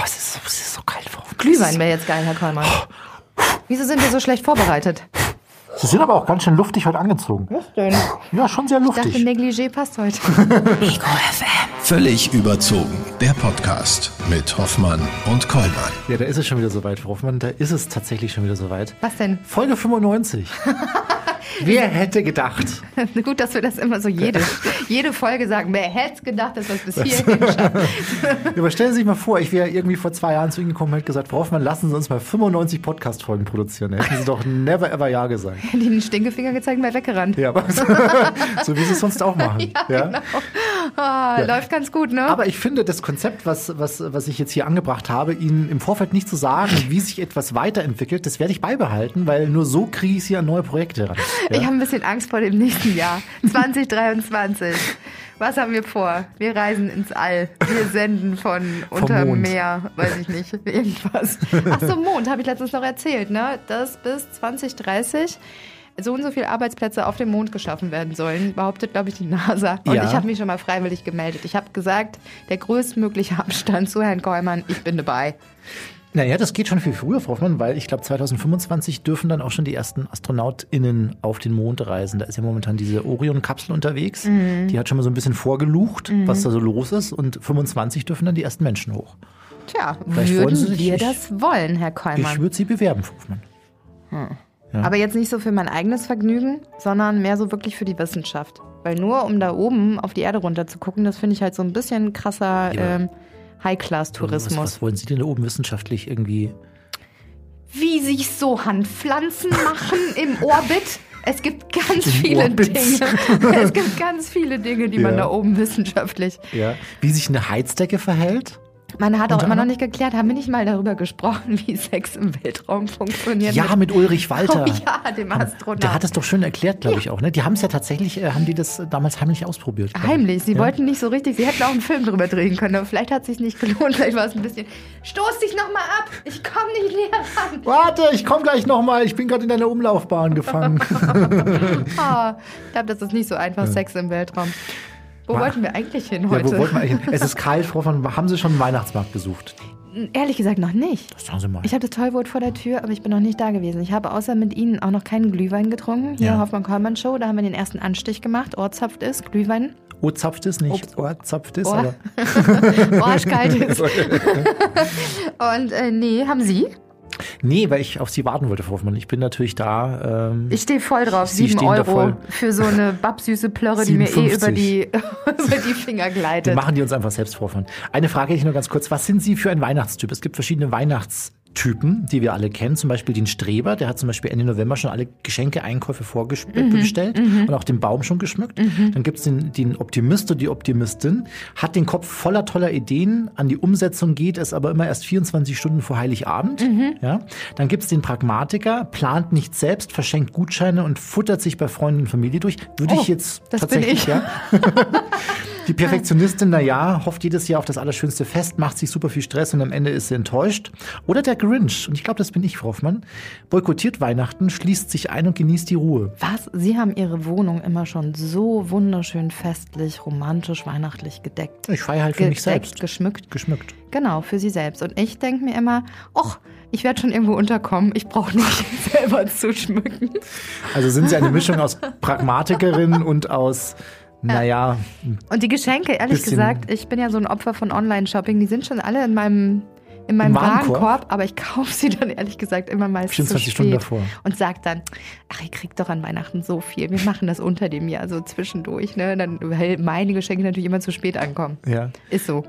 Oh, es, ist so, es ist so kalt. Frau Hoffmann. Glühwein wäre jetzt geil, Herr Kollmann. Wieso sind wir so schlecht vorbereitet? Sie sind aber auch ganz schön luftig heute angezogen. Was denn? Ja, schon sehr Ich dachte, luftig. Negligé passt heute. Ego FM. Völlig überzogen. Der Podcast mit Hoffmann und Kollmann. Ja, da ist es schon wieder soweit, Frau Hoffmann. Da ist es tatsächlich schon wieder soweit. Was denn? Folge 95. Wer hätte gedacht? Gut, dass wir das immer so jede, jede Folge sagen. Wer hätte gedacht, dass wir es bis hierhin schaffen? Ja, aber stellen Sie sich mal vor, ich wäre irgendwie vor zwei Jahren zu Ihnen gekommen und hätte gesagt, Frau Hoffmann, lassen Sie uns mal 95 Podcast-Folgen produzieren. Hätten Sie doch never ever Ja gesagt. Die den Stinkefinger gezeigt und wäre weggerannt. Ja, aber so wie Sie es sonst auch machen. Ja, Ah, Läuft ganz gut, ne? Aber ich finde, das Konzept, was, was, was ich jetzt hier angebracht habe, Ihnen im Vorfeld nicht zu sagen, wie sich etwas weiterentwickelt, das werde ich beibehalten, weil nur so kriege ich Sie an neue Projekte ran. Ich habe ein bisschen Angst vor dem nächsten Jahr. 2023. Was haben wir vor? Wir reisen ins All. Wir senden von unter Mond. Meer, weiß ich nicht, irgendwas. Ach so, Mond, habe ich letztens noch erzählt, ne? Dass bis 2030 so und so viele Arbeitsplätze auf dem Mond geschaffen werden sollen, behauptet, glaube ich, die NASA. Und Ja. ich habe mich schon mal freiwillig gemeldet. Ich habe gesagt, der größtmögliche Abstand zu Herrn Kollmann, ich bin dabei. Naja, das geht schon viel früher, Frau Hoffmann, weil ich glaube, 2025 dürfen dann auch schon die ersten AstronautInnen auf den Mond reisen. Da ist ja momentan diese Orion-Kapsel unterwegs. Die hat schon mal so ein bisschen vorgelucht, was da so los ist. Und 25 dürfen dann die ersten Menschen hoch. Tja, Vielleicht würden Sie wir ich- das wollen, Herr Kollmann? Ich würde sie bewerben, Frau Hoffmann. Ja. Aber jetzt nicht so für mein eigenes Vergnügen, sondern mehr so wirklich für die Wissenschaft. Weil nur um da oben auf die Erde runter zu gucken, das finde ich halt so ein bisschen krasser Ja. ähm, High-Class-Tourismus. was wollen Sie denn da oben wissenschaftlich irgendwie? Wie sich so Handpflanzen machen im Orbit. Es gibt ganz Im viele Orbit. Dinge. Es gibt ganz viele Dinge, die man Ja. da oben wissenschaftlich. Ja. Wie sich eine Heizdecke verhält? Man hat auch immer noch nicht geklärt, haben wir nicht mal darüber gesprochen, wie Sex im Weltraum funktioniert? Ja, mit Ulrich Walter. Oh ja, dem Astronauten. Der hat es doch schön erklärt, glaube ich auch. Ne? Die haben es ja tatsächlich, äh, haben die das damals heimlich ausprobiert. Heimlich, sie ja. wollten nicht so richtig, sie hätten auch einen Film drüber drehen können, aber vielleicht hat es sich nicht gelohnt, vielleicht war es ein bisschen, stoß dich nochmal ab, ich komme nicht näher ran. Warte, ich komme gleich nochmal. Ich bin gerade in deiner Umlaufbahn gefangen. Ah, ich glaube, das ist nicht so einfach, Sex im Weltraum. Wo Wa- wollten wir eigentlich hin ja, heute? wo wollten wir eigentlich hin? Es ist kalt, Frau von. Haben Sie schon einen Weihnachtsmarkt besucht? Ehrlich gesagt noch nicht. Das sagen Sie mal. Ich habe das Tollwort vor der Tür, aber ich bin noch nicht da gewesen. Ich habe außer mit Ihnen auch noch keinen Glühwein getrunken. Hier Ja. Hoffmann-Kollmann-Show, da haben wir den ersten Anstich gemacht. Ohrzapft ist, Glühwein. Ohrzapft ist nicht, Ohrzapft ist, Ohr. aber. Oh, arschkalt ist. Und äh, nee, haben Sie? Nee, weil ich auf Sie warten wollte, Frau Hoffmann. Ich bin natürlich da. Ähm, Ich stehe voll drauf. Sie Sieben Euro voll. für so eine babsüße Plörre, die mir eh 57. über die, über die Finger wir gleitet. machen die uns einfach selbst vor. Von. Eine Frage hätte ich nur ganz kurz. Was sind Sie für ein Weihnachtstyp? Es gibt verschiedene Weihnachtstypen, die wir alle kennen. Zum Beispiel den Streber, der hat zum Beispiel Ende November schon alle Geschenke, Einkäufe vorgestellt und auch den Baum schon geschmückt. Dann gibt es den, den Optimist oder die Optimistin, hat den Kopf voller toller Ideen, an die Umsetzung geht es aber immer erst 24 Stunden vor Heiligabend. Ja? Dann gibt es den Pragmatiker, plant nicht selbst, verschenkt Gutscheine und futtert sich bei Freunden und Familie durch. Würde Oh, ich jetzt das bin tatsächlich, ich. ja. Die Perfektionistin, na ja, hofft jedes Jahr auf das allerschönste Fest, macht sich super viel Stress und am Ende ist sie enttäuscht. Oder der Grinch, und ich glaube, das bin ich, Frau Hoffmann, boykottiert Weihnachten, schließt sich ein und genießt die Ruhe. Was? Sie haben Ihre Wohnung immer schon so wunderschön festlich, romantisch, weihnachtlich gedeckt. Ich feiere halt für mich Gedeckt, selbst. geschmückt. Geschmückt. Genau, für Sie selbst. Und ich denke mir immer, ach, ich werde schon irgendwo unterkommen. Ich brauche nicht selber zu schmücken. Also sind sie eine Mischung aus Pragmatikerin und aus, naja, Und die Geschenke, ehrlich gesagt, ich bin ja so ein Opfer von Online-Shopping. Die sind schon alle in meinem in meinem Warenkorb? Warenkorb, aber ich kaufe sie dann ehrlich gesagt immer mal zu 24 spät Stunden davor. und sag dann, ach, ihr kriegt doch an Weihnachten so viel. Wir machen das unter dem Jahr, so zwischendurch, ne? Dann, weil meine Geschenke natürlich immer zu spät ankommen. ja. Ist so.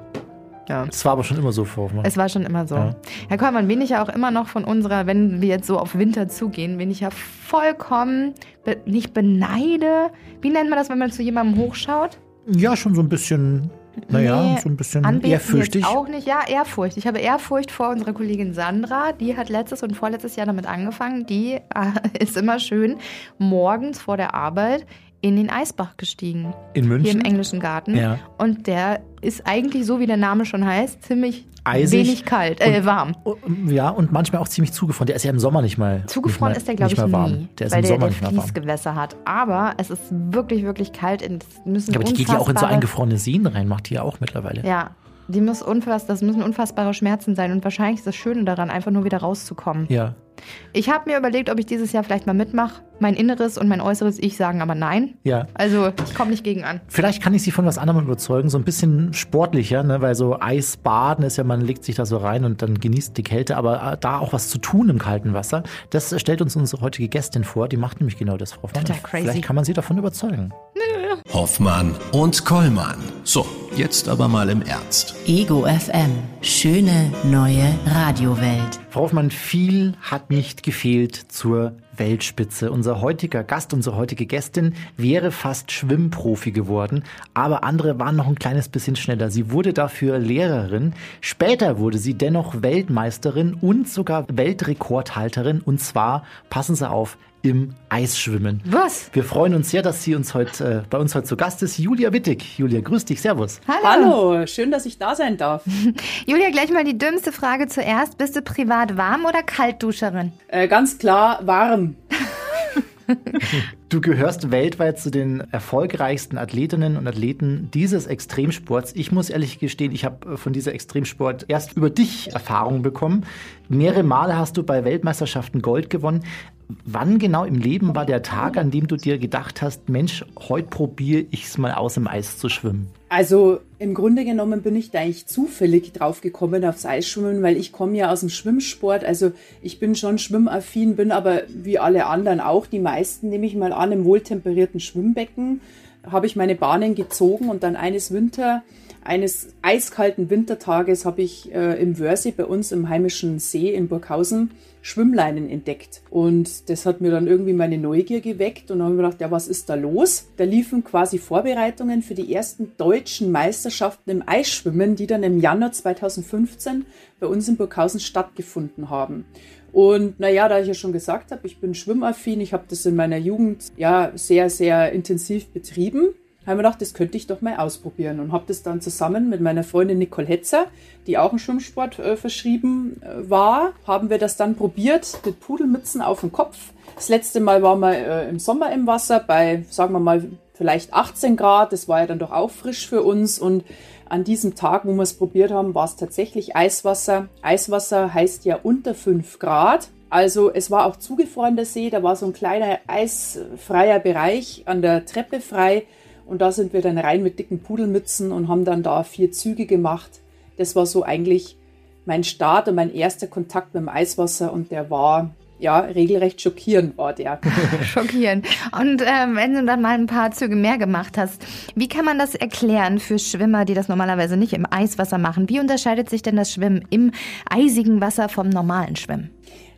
Ja. Das war aber schon immer so, Hoffmann. Es war schon immer so. Ja. Herr Kollmann, wen ich ja auch immer noch von unserer, wenn wir jetzt so auf Winter zugehen, wen ich ja vollkommen be nicht beneide. Wie nennt man das, wenn man zu jemandem hochschaut? Ja, schon so ein bisschen, naja, Nee, so ein bisschen Anbeten ehrfürchtig. Auch nicht. Ja, Ehrfurcht. Ich habe Ehrfurcht vor unserer Kollegin Sandra. Die hat letztes und vorletztes Jahr damit angefangen. Die äh, ist immer schön morgens vor der Arbeit in den Eisbach gestiegen. In Hier im München. englischen Garten. Ja. Und der ist eigentlich, so wie der Name schon heißt, ziemlich Eisig wenig kalt, äh, warm. Oh, Ja, und manchmal auch ziemlich zugefroren. Der ist ja im Sommer nicht mal. Zugefroren nicht ist der, mal, glaube ich, nicht mal warm. nie. Der ist weil im der, Sommer der nicht mal warm. Fließgewässer hat. Aber es ist wirklich, wirklich kalt. und müssen Ja, aber die geht ja auch in so eingefrorene Seen rein, macht die ja auch mittlerweile. Ja, Die muss unfass, das müssen unfassbare Schmerzen sein und wahrscheinlich ist das Schöne daran, einfach nur wieder rauszukommen. Ja. Ich habe mir überlegt, ob ich dieses Jahr vielleicht mal mitmache. Mein inneres und mein äußeres Ich sagen aber nein. Ja. Also ich komme nicht gegen an. Vielleicht kann ich Sie von was anderem überzeugen, so ein bisschen sportlicher, ne? weil so Eisbaden ist ja, man legt sich da so rein und dann genießt die Kälte, aber äh, da auch was zu tun im kalten Wasser, das stellt uns unsere heutige Gästin vor, die macht nämlich genau das, Frau Hoffmann. Total crazy. Vielleicht kann man Sie davon überzeugen. Hoffmann und Kollmann. So, jetzt aber mal im Ernst. Ego FM. Schöne neue Radiowelt. Frau Hoffmann, viel hat nicht gefehlt zur Weltspitze. Unser heutiger Gast, unsere heutige Gästin wäre fast Schwimmprofi geworden, aber andere waren noch ein kleines bisschen schneller. Sie wurde dafür Lehrerin. Später wurde sie dennoch Weltmeisterin und sogar Weltrekordhalterin und zwar, passen Sie auf, im Eisschwimmen. Was? Wir freuen uns sehr, dass sie uns heute, äh, bei uns heute zu Gast ist. Julia Wittig. Julia, grüß dich. Servus. Hallo, schön, dass ich da sein darf. Julia, gleich mal die dümmste Frage zuerst. Bist du privat warm oder Kaltduscherin? Äh, ganz klar warm. Du gehörst weltweit zu den erfolgreichsten Athletinnen und Athleten dieses Extremsports. Ich muss ehrlich gestehen, ich habe von dieser Extremsport erst über dich Erfahrung bekommen. Mehrere Male hast du bei Weltmeisterschaften Gold gewonnen. Wann genau im Leben war der Tag, an dem du dir gedacht hast, Mensch, heute probiere ich es mal aus, im Eis zu schwimmen? Also im Grunde genommen bin ich da eigentlich zufällig drauf gekommen aufs Eisschwimmen, weil ich komme ja aus dem Schwimmsport. Also ich bin schon schwimmaffin, bin aber wie alle anderen auch, die meisten nehme ich mal an, im wohltemperierten Schwimmbecken habe ich meine Bahnen gezogen und dann eines Winter eines eiskalten Wintertages habe ich äh, im Wörsee bei uns im heimischen See in Burghausen Schwimmleinen entdeckt. Und das hat mir dann irgendwie meine Neugier geweckt und dann habe ich mir gedacht, ja, was ist da los? Da liefen quasi Vorbereitungen für die ersten deutschen Meisterschaften im Eisschwimmen, die dann im Januar 2015 bei uns in Burghausen stattgefunden haben. Und naja, da ich ja schon gesagt habe, ich bin schwimmaffin, ich habe das in meiner Jugend ja sehr, sehr intensiv betrieben habe mir gedacht, das könnte ich doch mal ausprobieren und habe das dann zusammen mit meiner Freundin Nicole Hetzer, die auch im Schwimmsport äh, verschrieben äh, war, haben wir das dann probiert mit Pudelmützen auf dem Kopf. Das letzte Mal waren wir äh, im Sommer im Wasser bei, sagen wir mal, vielleicht 18 Grad. Das war ja dann doch auch frisch für uns und an diesem Tag, wo wir es probiert haben, war es tatsächlich Eiswasser. Eiswasser heißt ja unter 5 Grad. Also es war auch zugefroren der See, da war so ein kleiner eisfreier Bereich an der Treppe frei und da sind wir dann rein mit dicken Pudelmützen und haben dann da vier Züge gemacht. Das war so eigentlich mein Start und mein erster Kontakt mit dem Eiswasser und der war ja, regelrecht schockierend war der. schockierend. Und ähm, wenn du dann mal ein paar Züge mehr gemacht hast, wie kann man das erklären für Schwimmer, die das normalerweise nicht im Eiswasser machen? Wie unterscheidet sich denn das Schwimmen im eisigen Wasser vom normalen Schwimmen?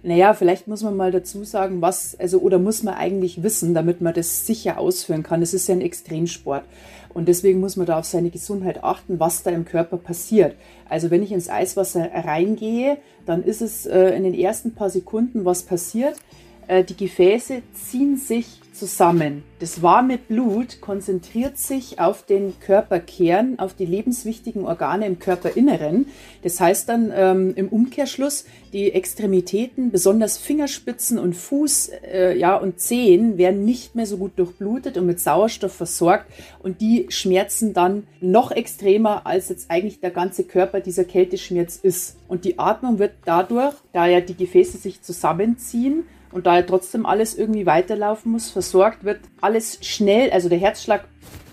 Naja, vielleicht muss man mal dazu sagen, was, also, oder muss man eigentlich wissen, damit man das sicher ausführen kann. Es ist ja ein Extremsport. Und deswegen muss man da auf seine Gesundheit achten, was da im Körper passiert. Also wenn ich ins Eiswasser reingehe, dann ist es äh, in den ersten paar Sekunden, was passiert. Äh, die Gefäße ziehen sich zusammen. Das warme Blut konzentriert sich auf den Körperkern, auf die lebenswichtigen Organe im Körperinneren. Das heißt dann ähm, im Umkehrschluss, die Extremitäten, besonders Fingerspitzen und Fuß äh, ja, und Zehen, werden nicht mehr so gut durchblutet und mit Sauerstoff versorgt. Und die schmerzen dann noch extremer, als jetzt eigentlich der ganze Körper dieser Kälteschmerz ist. Und die Atmung wird dadurch, da ja die Gefäße sich zusammenziehen, und da ja trotzdem alles irgendwie weiterlaufen muss, versorgt wird, alles schnell, also der Herzschlag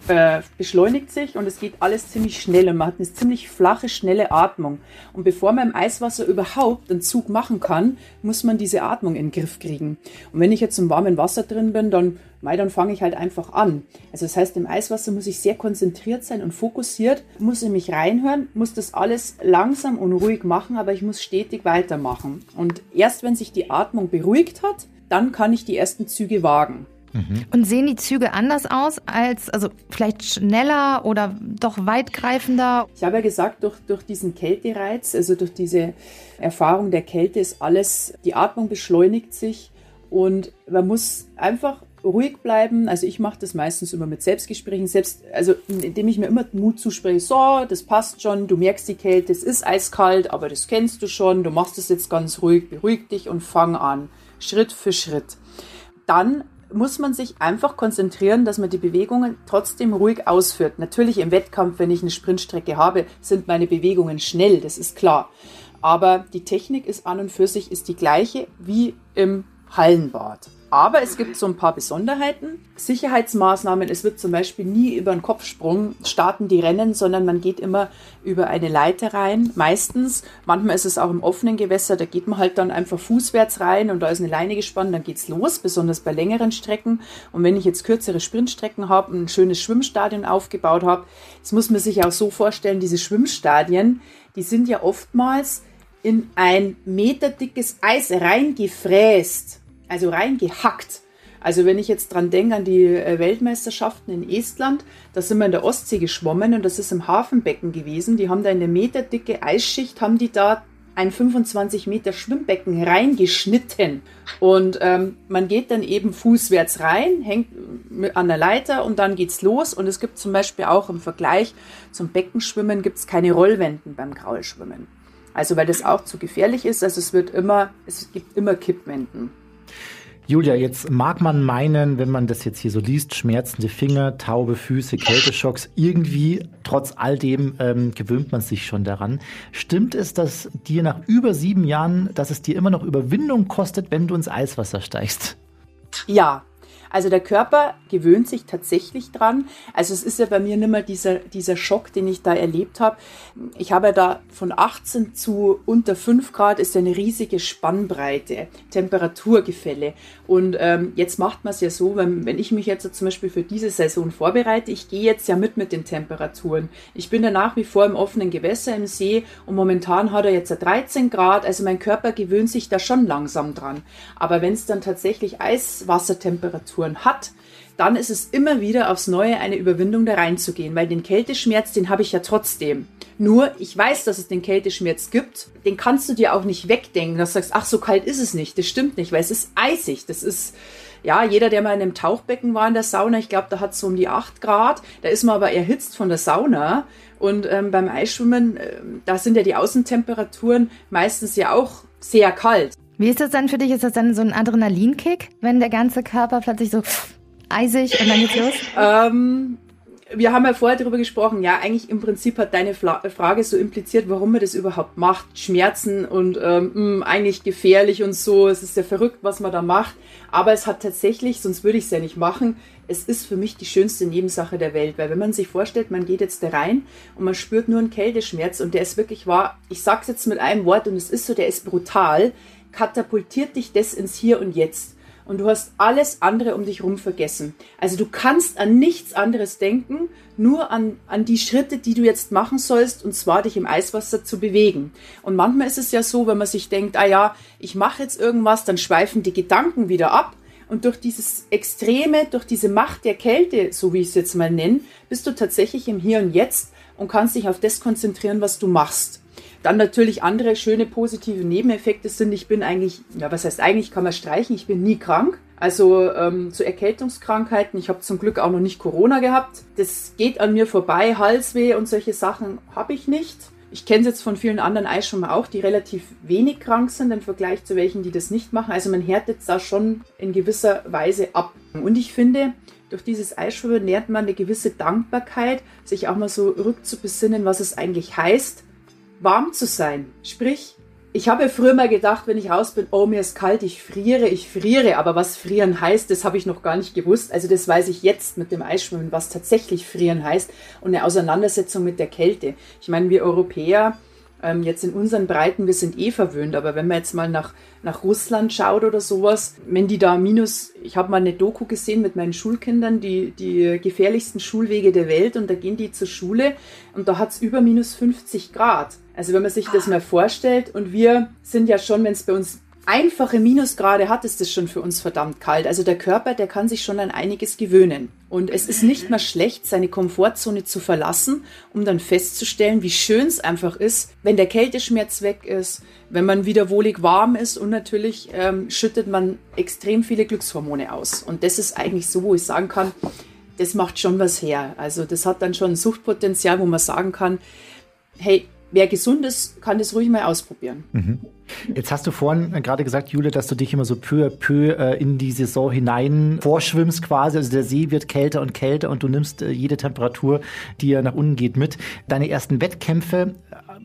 äh, beschleunigt sich und es geht alles ziemlich schnell und man hat eine ziemlich flache, schnelle Atmung. Und bevor man im Eiswasser überhaupt einen Zug machen kann, muss man diese Atmung in den Griff kriegen. Und wenn ich jetzt im warmen Wasser drin bin, dann, dann fange ich halt einfach an. Also das heißt, im Eiswasser muss ich sehr konzentriert sein und fokussiert, muss in mich reinhören, muss das alles langsam und ruhig machen, aber ich muss stetig weitermachen. Und erst wenn sich die Atmung beruhigt hat, dann kann ich die ersten Züge wagen. Mhm. Und sehen die Züge anders aus als, also vielleicht schneller oder doch weitgreifender? Ich habe ja gesagt, durch, durch diesen Kältereiz, also durch diese Erfahrung der Kälte ist alles, die Atmung beschleunigt sich und man muss einfach ruhig bleiben. Also ich mache das meistens immer mit Selbstgesprächen, selbst, also indem ich mir immer Mut zuspreche, so, das passt schon, du merkst die Kälte, es ist eiskalt, aber das kennst du schon, du machst es jetzt ganz ruhig, beruhig dich und fang an, Schritt für Schritt. Dann muss man sich einfach konzentrieren, dass man die Bewegungen trotzdem ruhig ausführt. Natürlich im Wettkampf, wenn ich eine Sprintstrecke habe, sind meine Bewegungen schnell, das ist klar. Aber die Technik ist an und für sich ist die gleiche wie im Hallenbad. Aber es gibt so ein paar Besonderheiten. Sicherheitsmaßnahmen. Es wird zum Beispiel nie über einen Kopfsprung starten die Rennen, sondern man geht immer über eine Leiter rein. Meistens. Manchmal ist es auch im offenen Gewässer. Da geht man halt dann einfach fußwärts rein und da ist eine Leine gespannt. Dann geht's los, besonders bei längeren Strecken. Und wenn ich jetzt kürzere Sprintstrecken habe, ein schönes Schwimmstadion aufgebaut habe, das muss man sich auch so vorstellen. Diese Schwimmstadien, die sind ja oftmals in ein meterdickes Eis reingefräst also reingehackt. Also wenn ich jetzt dran denke an die äh, Weltmeisterschaften in Estland, da sind wir in der Ostsee geschwommen und das ist im Hafenbecken gewesen. Die haben da eine meterdicke Eisschicht, haben die da ein 25 Meter Schwimmbecken reingeschnitten. Und ähm, man geht dann eben fußwärts rein, hängt an der Leiter und dann geht's los. Und es gibt zum Beispiel auch im Vergleich zum Beckenschwimmen gibt's keine Rollwänden beim Graulschwimmen. Also weil das auch zu gefährlich ist. Also es wird immer, es gibt immer Kippwänden. Julia, jetzt mag man meinen, wenn man das jetzt hier so liest, schmerzende Finger, taube Füße, Kälteschocks, irgendwie trotz all dem ähm, gewöhnt man sich schon daran. Stimmt es, dass dir nach über sieben Jahren, dass es dir immer noch Überwindung kostet, wenn du ins Eiswasser steigst? Ja, also der Körper gewöhnt sich tatsächlich dran. Also es ist ja bei mir nicht mehr dieser, dieser Schock, den ich da erlebt habe. Ich habe ja da von 18 zu unter 5 Grad ist ja eine riesige Spannbreite, Temperaturgefälle. Und ähm, jetzt macht man es ja so, wenn, wenn ich mich jetzt zum Beispiel für diese Saison vorbereite, ich gehe jetzt ja mit mit den Temperaturen. Ich bin ja nach wie vor im offenen Gewässer im See und momentan hat er jetzt 13 Grad. Also mein Körper gewöhnt sich da schon langsam dran. Aber wenn es dann tatsächlich Eiswassertemperatur Temperaturen hat, dann ist es immer wieder aufs Neue eine Überwindung da reinzugehen, weil den Kälteschmerz, den habe ich ja trotzdem. Nur, ich weiß, dass es den Kälteschmerz gibt, den kannst du dir auch nicht wegdenken, dass du sagst, ach, so kalt ist es nicht. Das stimmt nicht, weil es ist eisig. Das ist, ja, jeder, der mal in einem Tauchbecken war in der Sauna, ich glaube, da hat es so um die 8 Grad, da ist man aber erhitzt von der Sauna. Und ähm, beim Eisschwimmen, äh, da sind ja die Außentemperaturen meistens ja auch sehr kalt. Wie ist das dann für dich? Ist das dann so ein Adrenalinkick, wenn der ganze Körper plötzlich so eisig und dann geht's los? Ähm, wir haben ja vorher darüber gesprochen, ja, eigentlich im Prinzip hat deine Frage so impliziert, warum man das überhaupt macht. Schmerzen und ähm, hm, eigentlich gefährlich und so. Es ist ja verrückt, was man da macht. Aber es hat tatsächlich, sonst würde ich es ja nicht machen, es ist für mich die schönste Nebensache der Welt. Weil wenn man sich vorstellt, man geht jetzt da rein und man spürt nur einen Kälteschmerz und der ist wirklich wahr, ich sag's jetzt mit einem Wort und es ist so, der ist brutal katapultiert dich das ins Hier und Jetzt. Und du hast alles andere um dich herum vergessen. Also du kannst an nichts anderes denken, nur an, an die Schritte, die du jetzt machen sollst, und zwar dich im Eiswasser zu bewegen. Und manchmal ist es ja so, wenn man sich denkt, ah ja, ich mache jetzt irgendwas, dann schweifen die Gedanken wieder ab. Und durch dieses Extreme, durch diese Macht der Kälte, so wie ich es jetzt mal nenne, bist du tatsächlich im Hier und Jetzt und kannst dich auf das konzentrieren, was du machst. Dann natürlich andere schöne positive Nebeneffekte sind, ich bin eigentlich, ja, was heißt eigentlich, kann man streichen, ich bin nie krank. Also ähm, zu Erkältungskrankheiten, ich habe zum Glück auch noch nicht Corona gehabt. Das geht an mir vorbei, Halsweh und solche Sachen habe ich nicht. Ich kenne es jetzt von vielen anderen Eisschwimmen auch, die relativ wenig krank sind im Vergleich zu welchen, die das nicht machen. Also man härtet da schon in gewisser Weise ab. Und ich finde, durch dieses Eisschwimmen lernt man eine gewisse Dankbarkeit, sich auch mal so rückzubesinnen, was es eigentlich heißt, warm zu sein. Sprich, ich habe früher mal gedacht, wenn ich raus bin, oh, mir ist kalt, ich friere, ich friere. Aber was frieren heißt, das habe ich noch gar nicht gewusst. Also das weiß ich jetzt mit dem Eisschwimmen, was tatsächlich frieren heißt und eine Auseinandersetzung mit der Kälte. Ich meine, wir Europäer, ähm, jetzt in unseren Breiten, wir sind eh verwöhnt, aber wenn man jetzt mal nach, nach Russland schaut oder sowas, wenn die da minus, ich habe mal eine Doku gesehen mit meinen Schulkindern, die, die gefährlichsten Schulwege der Welt und da gehen die zur Schule und da hat's über minus 50 Grad. Also wenn man sich das mal vorstellt und wir sind ja schon, wenn es bei uns einfache Minusgrade hat, ist das schon für uns verdammt kalt. Also der Körper, der kann sich schon an einiges gewöhnen. Und es ist nicht mehr schlecht, seine Komfortzone zu verlassen, um dann festzustellen, wie schön es einfach ist, wenn der Kälteschmerz weg ist, wenn man wieder wohlig warm ist und natürlich ähm, schüttet man extrem viele Glückshormone aus. Und das ist eigentlich so, wo ich sagen kann, das macht schon was her. Also das hat dann schon ein Suchtpotenzial, wo man sagen kann, hey, wer gesund ist, kann das ruhig mal ausprobieren. Mhm. Jetzt hast du vorhin gerade gesagt, Jule, dass du dich immer so peu à peu äh, in die Saison hinein vorschwimmst quasi. Also der See wird kälter und kälter und du nimmst äh, jede Temperatur, die ja nach unten geht, mit. Deine ersten Wettkämpfe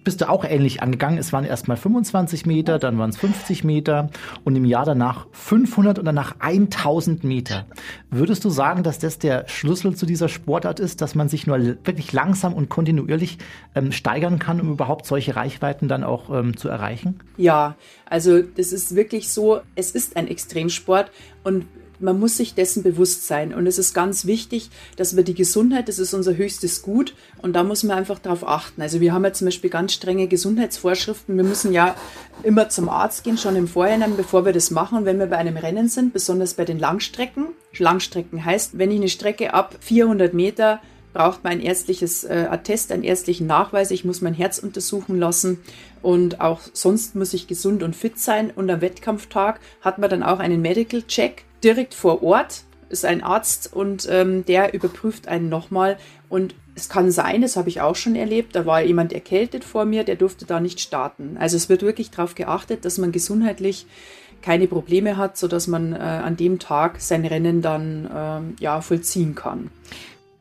bist du auch ähnlich angegangen. Es waren erst mal 25 Meter, dann waren es 50 Meter und im Jahr danach 500 und danach 1000 Meter. Würdest du sagen, dass das der Schlüssel zu dieser Sportart ist, dass man sich nur wirklich langsam und kontinuierlich ähm, steigern kann, um überhaupt solche Reichweiten dann auch ähm, zu erreichen? Ja, also das ist wirklich so, es ist ein Extremsport und man muss sich dessen bewusst sein. Und es ist ganz wichtig, dass wir die Gesundheit, das ist unser höchstes Gut. Und da muss man einfach darauf achten. Also wir haben ja zum Beispiel ganz strenge Gesundheitsvorschriften. Wir müssen ja immer zum Arzt gehen, schon im Vorhinein, bevor wir das machen, wenn wir bei einem Rennen sind, besonders bei den Langstrecken. Langstrecken heißt, wenn ich eine Strecke ab 400 Meter braucht man ein ärztliches äh, Attest, einen ärztlichen Nachweis. Ich muss mein Herz untersuchen lassen und auch sonst muss ich gesund und fit sein. Und am Wettkampftag hat man dann auch einen Medical Check direkt vor Ort. Ist ein Arzt und ähm, der überprüft einen nochmal. Und es kann sein, das habe ich auch schon erlebt, da war jemand erkältet vor mir, der durfte da nicht starten. Also es wird wirklich darauf geachtet, dass man gesundheitlich keine Probleme hat, sodass man äh, an dem Tag sein Rennen dann äh, ja, vollziehen kann.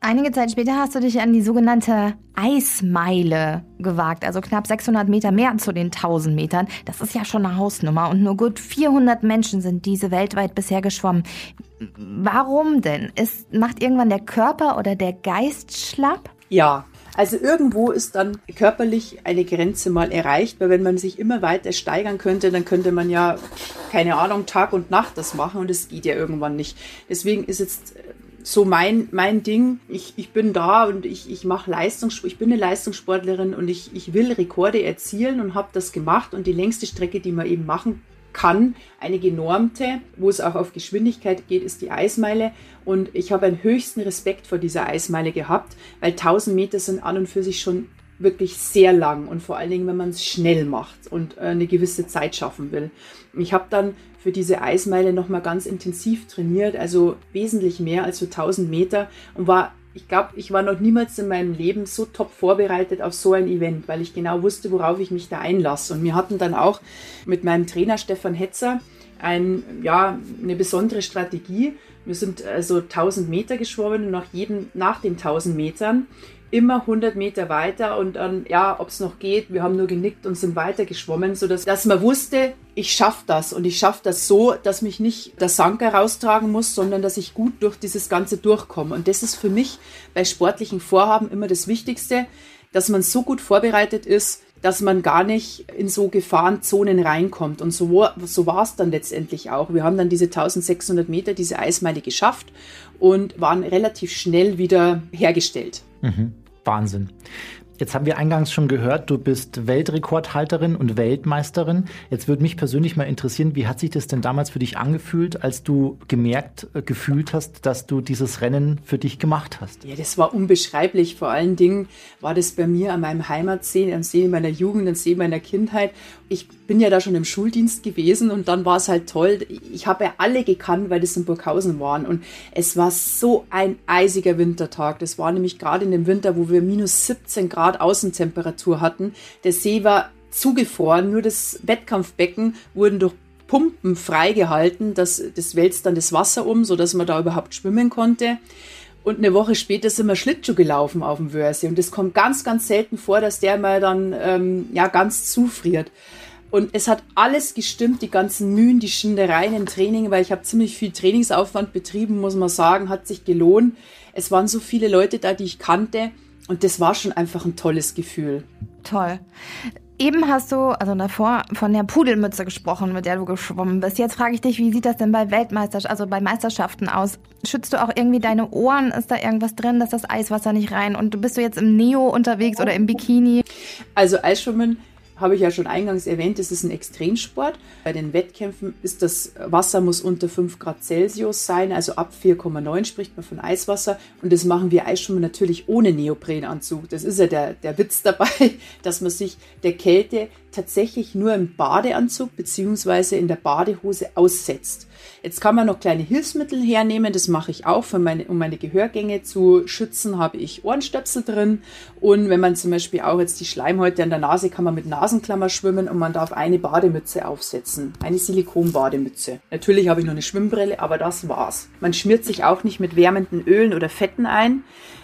Einige Zeit später hast du dich an die sogenannte Eismeile gewagt, also knapp 600 Meter mehr zu den 1000 Metern. Das ist ja schon eine Hausnummer und nur gut 400 Menschen sind diese weltweit bisher geschwommen. Warum denn? Ist, macht irgendwann der Körper oder der Geist schlapp? Ja, also irgendwo ist dann körperlich eine Grenze mal erreicht, weil wenn man sich immer weiter steigern könnte, dann könnte man ja, keine Ahnung, Tag und Nacht das machen und es geht ja irgendwann nicht. Deswegen ist jetzt so mein, mein Ding. Ich, ich bin da und ich, ich mache Leistungssport, ich bin eine Leistungssportlerin und ich, ich will Rekorde erzielen und habe das gemacht. Und die längste Strecke, die man eben machen kann, eine genormte, wo es auch auf Geschwindigkeit geht, ist die Eismeile. Und ich habe einen höchsten Respekt vor dieser Eismeile gehabt, weil 1000 Meter sind an und für sich schon wirklich sehr lang und vor allen Dingen, wenn man es schnell macht und äh, eine gewisse Zeit schaffen will. Ich habe dann für diese Eismeile nochmal ganz intensiv trainiert, also wesentlich mehr als so 1000 Meter und war, ich glaube, ich war noch niemals in meinem Leben so top vorbereitet auf so ein Event, weil ich genau wusste, worauf ich mich da einlasse. Und wir hatten dann auch mit meinem Trainer Stefan Hetzer ein, ja, eine besondere Strategie. Wir sind also 1000 Meter geschwommen und nach, jedem, nach den 1000 Metern immer 100 Meter weiter und dann, ja, ob es noch geht, wir haben nur genickt und sind weiter geschwommen, sodass dass man wusste, ich schaffe das und ich schaffe das so, dass mich nicht der Sanker raustragen muss, sondern dass ich gut durch dieses Ganze durchkomme. Und das ist für mich bei sportlichen Vorhaben immer das Wichtigste, dass man so gut vorbereitet ist, dass man gar nicht in so Gefahrenzonen reinkommt. Und so, so war es dann letztendlich auch. Wir haben dann diese 1600 Meter, diese Eismeile geschafft und waren relativ schnell wieder hergestellt. Mhm. Wahnsinn. Jetzt haben wir eingangs schon gehört, du bist Weltrekordhalterin und Weltmeisterin. Jetzt würde mich persönlich mal interessieren, wie hat sich das denn damals für dich angefühlt, als du gemerkt, äh, gefühlt hast, dass du dieses Rennen für dich gemacht hast? Ja, das war unbeschreiblich. Vor allen Dingen war das bei mir an meinem Heimatsee, am See meiner Jugend, am See meiner Kindheit. Ich bin ja da schon im Schuldienst gewesen und dann war es halt toll. Ich habe ja alle gekannt, weil das in Burghausen waren und es war so ein eisiger Wintertag. Das war nämlich gerade in dem Winter, wo wir minus 17 Grad Außentemperatur hatten. Der See war zugefroren, nur das Wettkampfbecken wurden durch Pumpen freigehalten. Das, das wälzt dann das Wasser um, sodass man da überhaupt schwimmen konnte. Und eine Woche später sind wir Schlittschuh gelaufen auf dem Wörsee. Und es kommt ganz, ganz selten vor, dass der mal dann ähm, ja ganz zufriert. Und es hat alles gestimmt, die ganzen Mühen, die Schindereien im Training, weil ich habe ziemlich viel Trainingsaufwand betrieben, muss man sagen, hat sich gelohnt. Es waren so viele Leute da, die ich kannte. Und das war schon einfach ein tolles Gefühl. Toll. Eben hast du, also davor, von der Pudelmütze gesprochen, mit der du geschwommen bist. Jetzt frage ich dich, wie sieht das denn bei Weltmeisterschaften, also bei Meisterschaften aus? Schützt du auch irgendwie deine Ohren? Ist da irgendwas drin, dass das Eiswasser nicht rein? Und bist du jetzt im Neo unterwegs oder im Bikini? Also Eisschwimmen habe ich ja schon eingangs erwähnt, es ist ein Extremsport. Bei den Wettkämpfen ist das Wasser muss unter 5 Grad Celsius sein, also ab 4,9 spricht man von Eiswasser. Und das machen wir Eisschwimmer natürlich ohne Neoprenanzug. Das ist ja der, der Witz dabei, dass man sich der Kälte tatsächlich nur im Badeanzug beziehungsweise in der Badehose aussetzt. Jetzt kann man noch kleine Hilfsmittel hernehmen, das mache ich auch, meine, um meine Gehörgänge zu schützen, habe ich Ohrenstöpsel drin. Und wenn man zum Beispiel auch jetzt die Schleimhäute an der Nase, kann man mit Nasenklammer schwimmen und man darf eine Bademütze aufsetzen, eine Silikonbademütze. Natürlich habe ich noch eine Schwimmbrille, aber das war's. Man schmiert sich auch nicht mit wärmenden Ölen oder Fetten ein,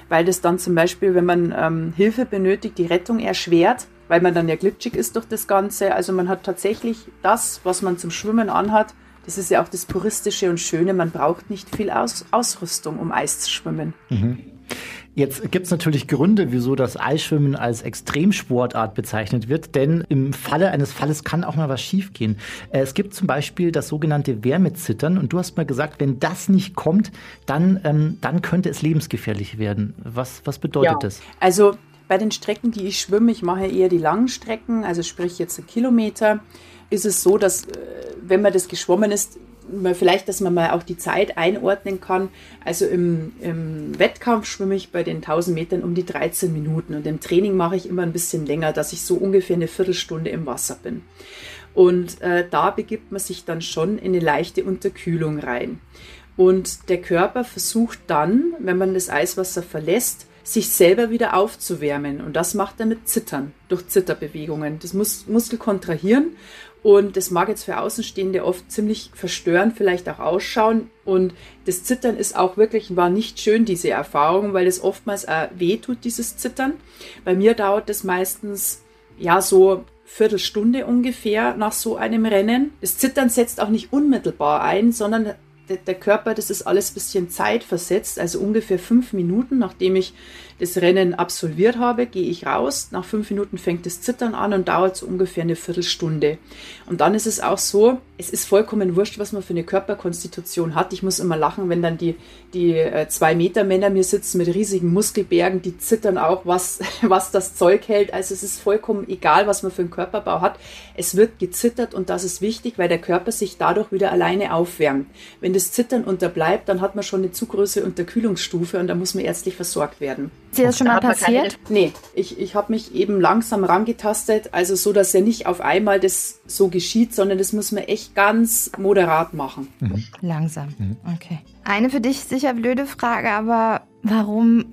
weil das dann zum Beispiel, wenn man ähm, Hilfe benötigt, die Rettung erschwert weil man dann ja glitschig ist durch das Ganze. Also man hat tatsächlich das, was man zum Schwimmen anhat, das ist ja auch das Puristische und Schöne. Man braucht nicht viel Aus Ausrüstung, um Eis zu schwimmen. Mhm. Jetzt gibt es natürlich Gründe, wieso das Eisschwimmen als Extremsportart bezeichnet wird, denn im Falle eines Falles kann auch mal was schiefgehen. Äh, es gibt zum Beispiel das sogenannte Wärmezittern und du hast mal gesagt, wenn das nicht kommt, dann, ähm, dann könnte es lebensgefährlich werden. Was, was bedeutet ja. das? Also bei den Strecken, die ich schwimme, ich mache eher die langen Strecken, also sprich jetzt einen Kilometer, ist es so, dass äh, wenn man das geschwommen ist, vielleicht, dass man mal auch die Zeit einordnen kann. Also im, im, Wettkampf schwimme ich bei den 1000 Metern um die 13 Minuten und im Training mache ich immer ein bisschen länger, dass ich so ungefähr eine Viertelstunde im Wasser bin. Und äh, da begibt man sich dann schon in eine leichte Unterkühlung rein. Und der Körper versucht dann, wenn man das Eiswasser verlässt, sich selber wieder aufzuwärmen. Und das macht er mit Zittern, durch Zitterbewegungen. Das muss Muskel kontrahieren und das mag jetzt für Außenstehende oft ziemlich verstörend vielleicht auch ausschauen. Und das Zittern ist auch wirklich, war nicht schön, diese Erfahrung, weil es oftmals auch weh tut, dieses Zittern. Bei mir dauert das meistens, ja, so Viertelstunde ungefähr nach so einem Rennen. Das Zittern setzt auch nicht unmittelbar ein, sondern der Körper, das ist alles ein bisschen zeitversetzt, also ungefähr fünf Minuten, nachdem ich das Rennen absolviert habe, gehe ich raus. Nach fünf Minuten fängt das Zittern an und dauert so ungefähr eine Viertelstunde. Und dann ist es auch so, es ist vollkommen wurscht, was man für eine Körperkonstitution hat. Ich muss immer lachen, wenn dann die, die äh, zwei Meter Männer mir sitzen mit riesigen Muskelbergen, die zittern auch, was, was das Zeug hält. Also es ist vollkommen egal, was man für einen Körperbau hat. Es wird gezittert und das ist wichtig, weil der Körper sich dadurch wieder alleine aufwärmt. Wenn das Zittern unterbleibt, dann hat man schon eine zu große Unterkühlungsstufe und da muss man ärztlich versorgt werden. Ist dir das schon mal passiert? Nee, ich, ich habe mich eben langsam rangetastet, also so, dass ja nicht auf einmal das so geschieht, sondern das muss man echt ganz moderat machen. Mhm. Langsam, mhm. okay. Eine für dich sicher blöde Frage, aber warum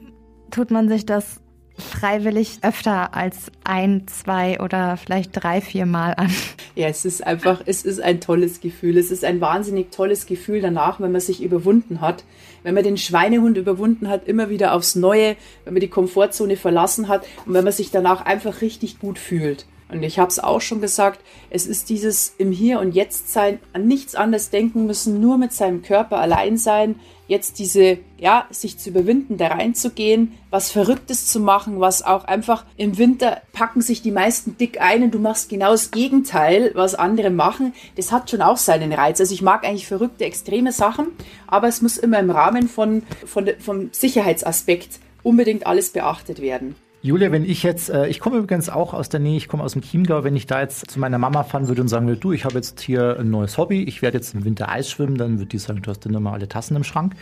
tut man sich das freiwillig öfter als ein, zwei oder vielleicht drei, vier Mal an. Ja, es ist einfach, es ist ein tolles Gefühl. Es ist ein wahnsinnig tolles Gefühl danach, wenn man sich überwunden hat. Wenn man den Schweinehund überwunden hat, immer wieder aufs Neue, wenn man die Komfortzone verlassen hat und wenn man sich danach einfach richtig gut fühlt. Und ich habe es auch schon gesagt, es ist dieses im Hier und Jetzt sein, an nichts anderes denken müssen, nur mit seinem Körper allein sein, jetzt diese, ja, sich zu überwinden, da reinzugehen, was Verrücktes zu machen, was auch einfach im Winter packen sich die meisten dick ein und du machst genau das Gegenteil, was andere machen. Das hat schon auch seinen Reiz. Also ich mag eigentlich verrückte, extreme Sachen, aber es muss immer im Rahmen von, von, vom Sicherheitsaspekt unbedingt alles beachtet werden. Julia, wenn ich jetzt, äh, ich komme übrigens auch aus der Nähe, ich komme aus dem Chiemgau, wenn ich da jetzt zu meiner Mama fahren würde und sagen würde, du, ich habe jetzt hier ein neues Hobby, ich werde jetzt im Winter Eis schwimmen, dann würde die sagen, du hast dann immer alle Tassen im Schrank.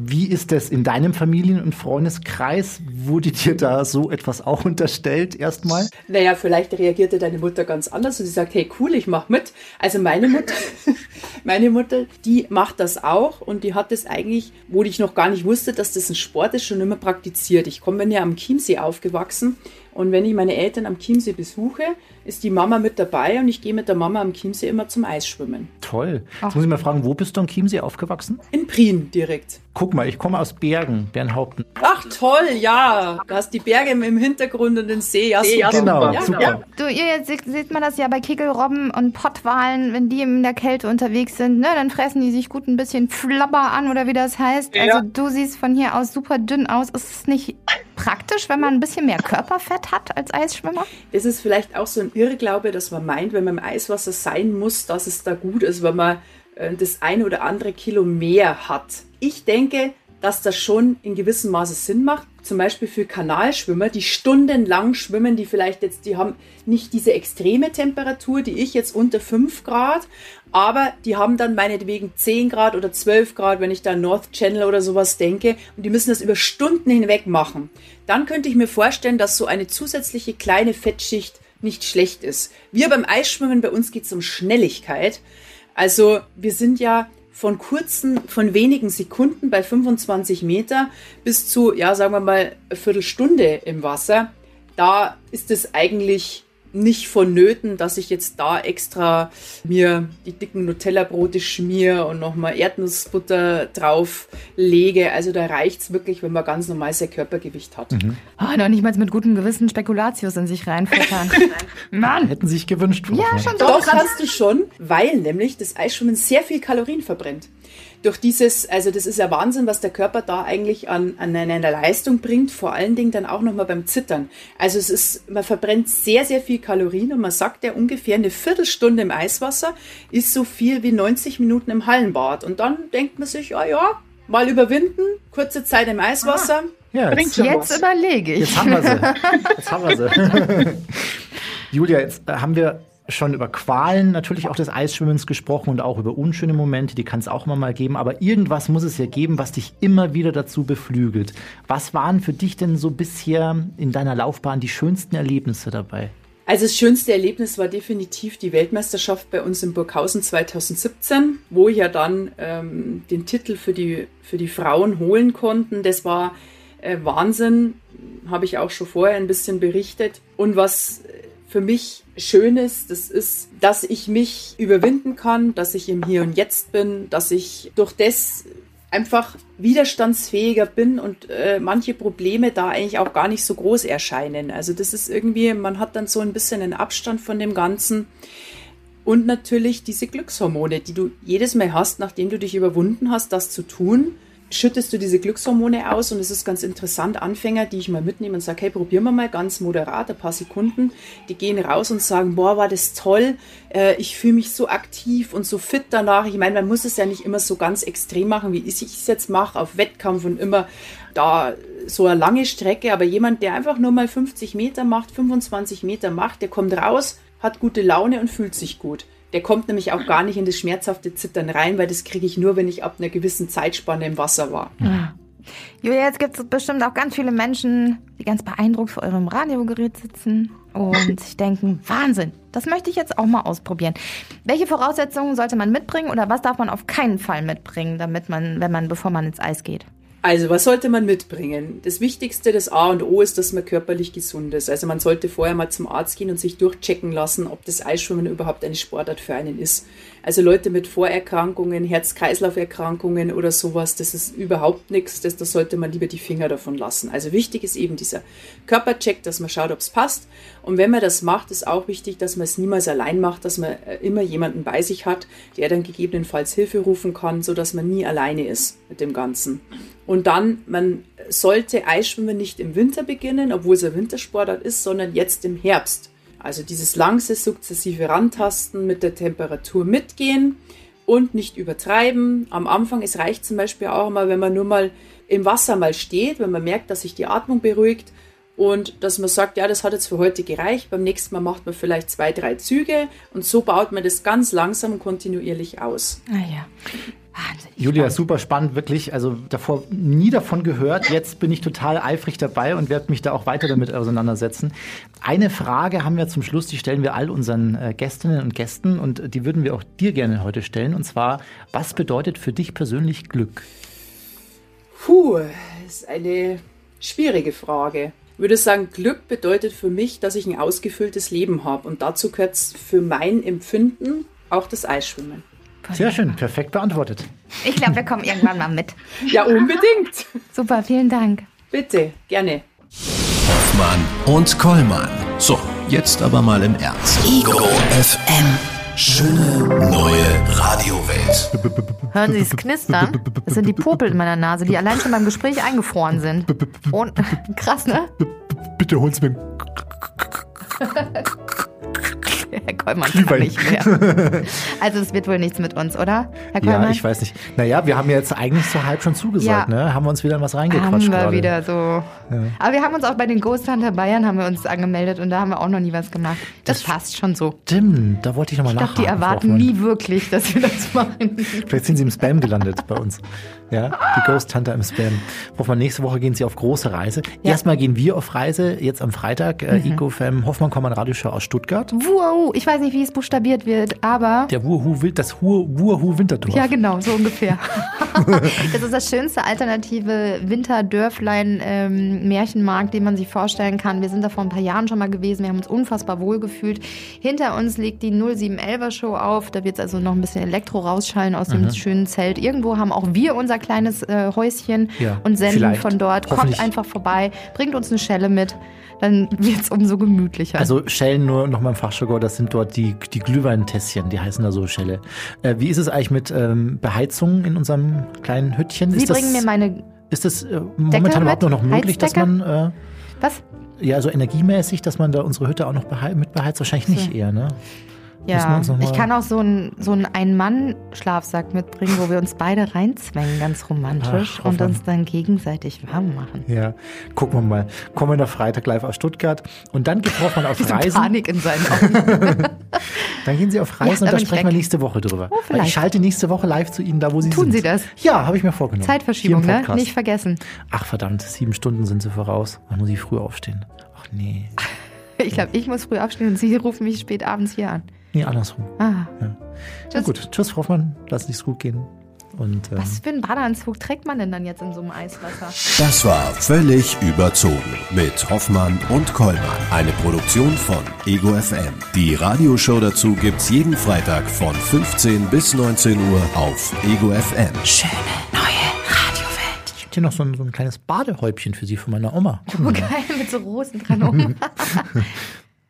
Wie ist das in deinem Familien- und Freundeskreis? Wurde dir da so etwas auch unterstellt erstmal? Naja, vielleicht reagierte deine Mutter ganz anders und sie sagt, hey cool, ich mach mit. Also meine Mutter, meine Mutter, die macht das auch und die hat das eigentlich, wo ich noch gar nicht wusste, dass das ein Sport ist, schon immer praktiziert. Ich komme ja am Chiemsee aufgewachsen und wenn ich meine Eltern am Chiemsee besuche, ist die Mama mit dabei und ich gehe mit der Mama am Chiemsee immer zum Eisschwimmen. Toll. Jetzt muss ich mal fragen, wo bist du am Chiemsee aufgewachsen? In Prien direkt. Guck mal, ich komme aus Bergen, Bernhaupten. Ach toll, ja. Du hast die Berge im Hintergrund und den See. Ja, super. Genau, ja, super. Ja. Du, ihr jetzt seht man das ja bei Kegelrobben und Pottwalen, wenn die in der Kälte unterwegs sind, ne, dann fressen die sich gut ein bisschen Flabber an oder wie das heißt. Ja. Also du siehst von hier aus super dünn aus. Ist es nicht praktisch, wenn man ein bisschen mehr Körperfett hat als Eisschwimmer? Es ist vielleicht auch so ein Irrglaube, dass man meint, wenn man im Eiswasser sein muss, dass es da gut ist, wenn man äh, das eine oder andere Kilo mehr hat. Ich denke, dass das schon in gewissem Maße Sinn macht. Zum Beispiel für Kanalschwimmer, die stundenlang schwimmen, die vielleicht jetzt, die haben nicht diese extreme Temperatur, die ich jetzt unter 5 Grad, aber die haben dann meinetwegen 10 Grad oder 12 Grad, wenn ich da North Channel oder sowas denke, und die müssen das über Stunden hinweg machen. Dann könnte ich mir vorstellen, dass so eine zusätzliche kleine Fettschicht nicht schlecht ist. Wir beim Eisschwimmen, bei uns geht es um Schnelligkeit. Also wir sind ja von kurzen, von wenigen Sekunden bei 25 Meter bis zu, ja, sagen wir mal, eine Viertelstunde im Wasser. Da ist es eigentlich nicht vonnöten, dass ich jetzt da extra mir die dicken Nutella-Brote schmier und nochmal Erdnussbutter drauf lege. Also da reicht es wirklich, wenn man ganz normal sein Körpergewicht hat. Mhm. Oh, noch nicht mal mit gutem Gewissen Spekulatius in sich reinfuttern. Mann! Hätten Sie sich gewünscht. Ja, schon so. Doch, kannst du schon, weil nämlich das Eisschwimmen sehr viel Kalorien verbrennt durch dieses, also das ist ja Wahnsinn, was der Körper da eigentlich an, an einer Leistung bringt, vor allen Dingen dann auch nochmal beim Zittern. Also es ist, man verbrennt sehr, sehr viel Kalorien und man sagt ja ungefähr eine Viertelstunde im Eiswasser ist so viel wie 90 Minuten im Hallenbad. Und dann denkt man sich, ja, ja, mal überwinden, kurze Zeit im Eiswasser. Ah, ja, jetzt, jetzt überlege ich. Jetzt haben wir sie. Jetzt haben wir sie. Julia, jetzt haben wir schon über Qualen natürlich auch des Eisschwimmens gesprochen und auch über unschöne Momente, die kann es auch immer mal geben, aber irgendwas muss es ja geben, was dich immer wieder dazu beflügelt. Was waren für dich denn so bisher in deiner Laufbahn die schönsten Erlebnisse dabei? Also das schönste Erlebnis war definitiv die Weltmeisterschaft bei uns in Burghausen 2017, wo ja dann ähm, den Titel für die, für die Frauen holen konnten. Das war äh, Wahnsinn, habe ich auch schon vorher ein bisschen berichtet. Und was für mich Schönes, das ist, dass ich mich überwinden kann, dass ich im Hier und Jetzt bin, dass ich durch das einfach widerstandsfähiger bin und äh, manche Probleme da eigentlich auch gar nicht so groß erscheinen. Also das ist irgendwie, man hat dann so ein bisschen einen Abstand von dem Ganzen. Und natürlich diese Glückshormone, die du jedes Mal hast, nachdem du dich überwunden hast, das zu tun schüttest du diese Glückshormone aus und es ist ganz interessant, Anfänger, die ich mal mitnehme und sage, hey, probieren wir mal ganz moderat, ein paar Sekunden, die gehen raus und sagen, boah, war das toll, äh, ich fühle mich so aktiv und so fit danach. Ich meine, man muss es ja nicht immer so ganz extrem machen, wie ich es jetzt mache, auf Wettkampf und immer da so eine lange Strecke, aber jemand, der einfach nur mal 50 Meter macht, 25 Meter macht, der kommt raus, hat gute Laune und fühlt sich gut. Der kommt nämlich auch gar nicht in das schmerzhafte Zittern rein, weil das kriege ich nur, wenn ich ab einer gewissen Zeitspanne im Wasser war. Ja. Julia, jetzt gibt es bestimmt auch ganz viele Menschen, die ganz beeindruckt vor eurem Radiogerät sitzen und sich denken, Wahnsinn, das möchte ich jetzt auch mal ausprobieren. Welche Voraussetzungen sollte man mitbringen oder was darf man auf keinen Fall mitbringen, damit man, wenn man, bevor man ins Eis geht? Also, was sollte man mitbringen? Das Wichtigste, das A und O ist, dass man körperlich gesund ist. Also, man sollte vorher mal zum Arzt gehen und sich durchchecken lassen, ob das Eisschwimmen überhaupt eine Sportart für einen ist. Also, Leute mit Vorerkrankungen, Herz-Kreislauf-Erkrankungen oder sowas, das ist überhaupt nichts. Das, da sollte man lieber die Finger davon lassen. Also, wichtig ist eben dieser Körpercheck, dass man schaut, ob es passt. Und wenn man das macht, ist auch wichtig, dass man es niemals allein macht, dass man äh, immer jemanden bei sich hat, der dann gegebenenfalls Hilfe rufen kann, sodass man nie alleine ist mit dem Ganzen. Und dann, man sollte Eisschwimmen nicht im Winter beginnen, obwohl es ein Wintersportart ist, sondern jetzt im Herbst. Also dieses langsame, sukzessive Rantasten mit der Temperatur mitgehen und nicht übertreiben. Am Anfang, es reicht zum Beispiel auch mal, wenn man nur mal im Wasser mal steht, wenn man merkt, dass sich die Atmung beruhigt und dass man sagt, ja, das hat jetzt für heute gereicht. Beim nächsten Mal macht man vielleicht zwei, drei Züge und so baut man das ganz langsam und kontinuierlich aus. Ah ja. Wahnsinnig Julia, spannend. super spannend, wirklich. Also davor nie davon gehört. Jetzt bin ich total eifrig dabei und werde mich da auch weiter damit auseinandersetzen. Eine Frage haben wir zum Schluss, die stellen wir all unseren äh, Gästinnen und Gästen und die würden wir auch dir gerne heute stellen. Und zwar, was bedeutet für dich persönlich Glück? Puh, das ist eine schwierige Frage. Ich würde sagen, Glück bedeutet für mich, dass ich ein ausgefülltes Leben habe. Und dazu gehört für mein Empfinden auch das Eisschwimmen. Sehr schön, perfekt beantwortet. Ich glaube, wir kommen irgendwann mal mit. Ja, unbedingt. Super, vielen Dank. Bitte, gerne. Hoffmann und Kollmann. So, jetzt aber mal im Ernst. Ego FM. Schöne neue Radiowelt. Hören Sie es knistern? Das sind die Popel in meiner Nase, die allein schon beim Gespräch eingefroren sind. Und krass, ne? Bitte holen Sie mir Herr Kollmann kann nicht mehr. Also es wird wohl nichts mit uns, oder, Herr Kollmann? Ja, ich weiß nicht. Naja, wir haben jetzt eigentlich so halb schon zugesagt, ja. ne? Haben wir uns wieder in was reingequatscht Haben wir gerade. wieder so. Ja. Aber wir haben uns auch bei den Ghost Hunter Bayern haben wir uns angemeldet und da haben wir auch noch nie was gemacht. Das, das passt schon so. Stimmt, da wollte ich nochmal nachfragen. Ich glaube, die erwarten nie wirklich, dass wir das machen. Vielleicht sind sie im Spam gelandet bei uns. Ja, die Ghost Hunter im Spam. Hoffmann, nächste Woche gehen Sie auf große Reise. Ja. Erstmal gehen wir auf Reise, jetzt am Freitag, äh, EcoFam Hoffmann Kommand Radioshow aus Stuttgart. Wow, ich weiß nicht, wie es buchstabiert wird, aber Der Wuhu, das Hu- Wuhu Winterdorf. Ja, genau, so ungefähr. das ist das schönste alternative Winterdörflein-Märchenmarkt, den man sich vorstellen kann. Wir sind da vor ein paar Jahren schon mal gewesen. Wir haben uns unfassbar wohl gefühlt. Hinter uns liegt die 0711er Show auf. Da wird also noch ein bisschen Elektro rausschallen aus Mhm. dem schönen Zelt. Irgendwo haben auch wir unser kleines äh, Häuschen Ja, und senden von dort. Kommt einfach vorbei, bringt uns eine Schelle mit. Dann wird es umso gemütlicher. Also Schellen nur nochmal im Fachjargon, das sind dort die, die Glühweintässchen, die heißen da so Schelle. Äh, wie ist es eigentlich mit ähm, Beheizung in unserem kleinen Hüttchen? Sie ist bringen das, mir meine. Ist das äh, momentan überhaupt noch möglich, dass man, äh, Was? ja, so energiemäßig, dass man da unsere Hütte auch noch behei mit beheizt? Wahrscheinlich nicht eher, ne? Wir Ja, ich kann auch so einen so einen Ein-Mann-Schlafsack mitbringen, wo wir uns beide reinzwängen, ganz romantisch, Ach, und uns dann gegenseitig warm machen. Ja, gucken wir mal. Kommender Freitag live aus Stuttgart. Und dann geht Hoffmann auf Reisen. Panik in seinen Augen. Dann gehen Sie auf Ja, Reisen da und da sprechen wir nächste Woche drüber. Oh, ich schalte nächste Woche live zu Ihnen da, wo Sie Tun sind. Sie das? Ja, habe ich mir vorgenommen. Zeitverschiebung, ne? Nicht vergessen. Ach verdammt, sieben Stunden sind Sie voraus. Dann muss ich früh aufstehen. Ach nee. Ich glaube, ich muss früh aufstehen und Sie rufen mich spät abends hier an. Nee, andersrum. Ah, Na Tschüss. gut, tschüss, Frau Hoffmann. Lass nichts gut gehen. Und ähm, was für einen Badeanzug trägt man denn dann jetzt in so einem Eiswasser? Das war völlig überzogen mit Hoffmann und Kollmann. Eine Produktion von Ego FM. Die Radioshow dazu gibt's jeden Freitag von 15 bis 19 Uhr auf Ego FM. Schöne neue Radiowelt. ich habe hier noch so ein, so ein kleines Badehäubchen für Sie von meiner Oma. Oh, geil, mit so Rosen dran um.